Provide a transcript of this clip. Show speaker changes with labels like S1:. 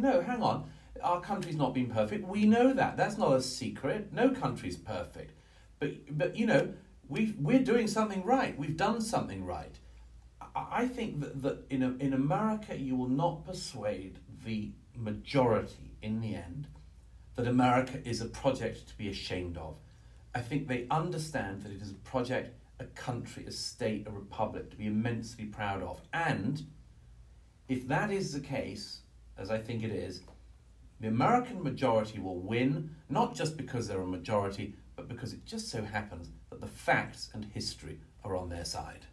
S1: no, hang on, our country's not been perfect. We know that. That's not a secret. No country's perfect. But, but you know, we we're doing something right. We've done something right. I, I think that, that in, a, in America, you will not persuade the majority in the end that America is a project to be ashamed of. I think they understand that it is a project, a country, a state, a republic to be immensely proud of. And if that is the case, as I think it is, the American majority will win, not just because they're a majority, but because it just so happens that the facts and history are on their side.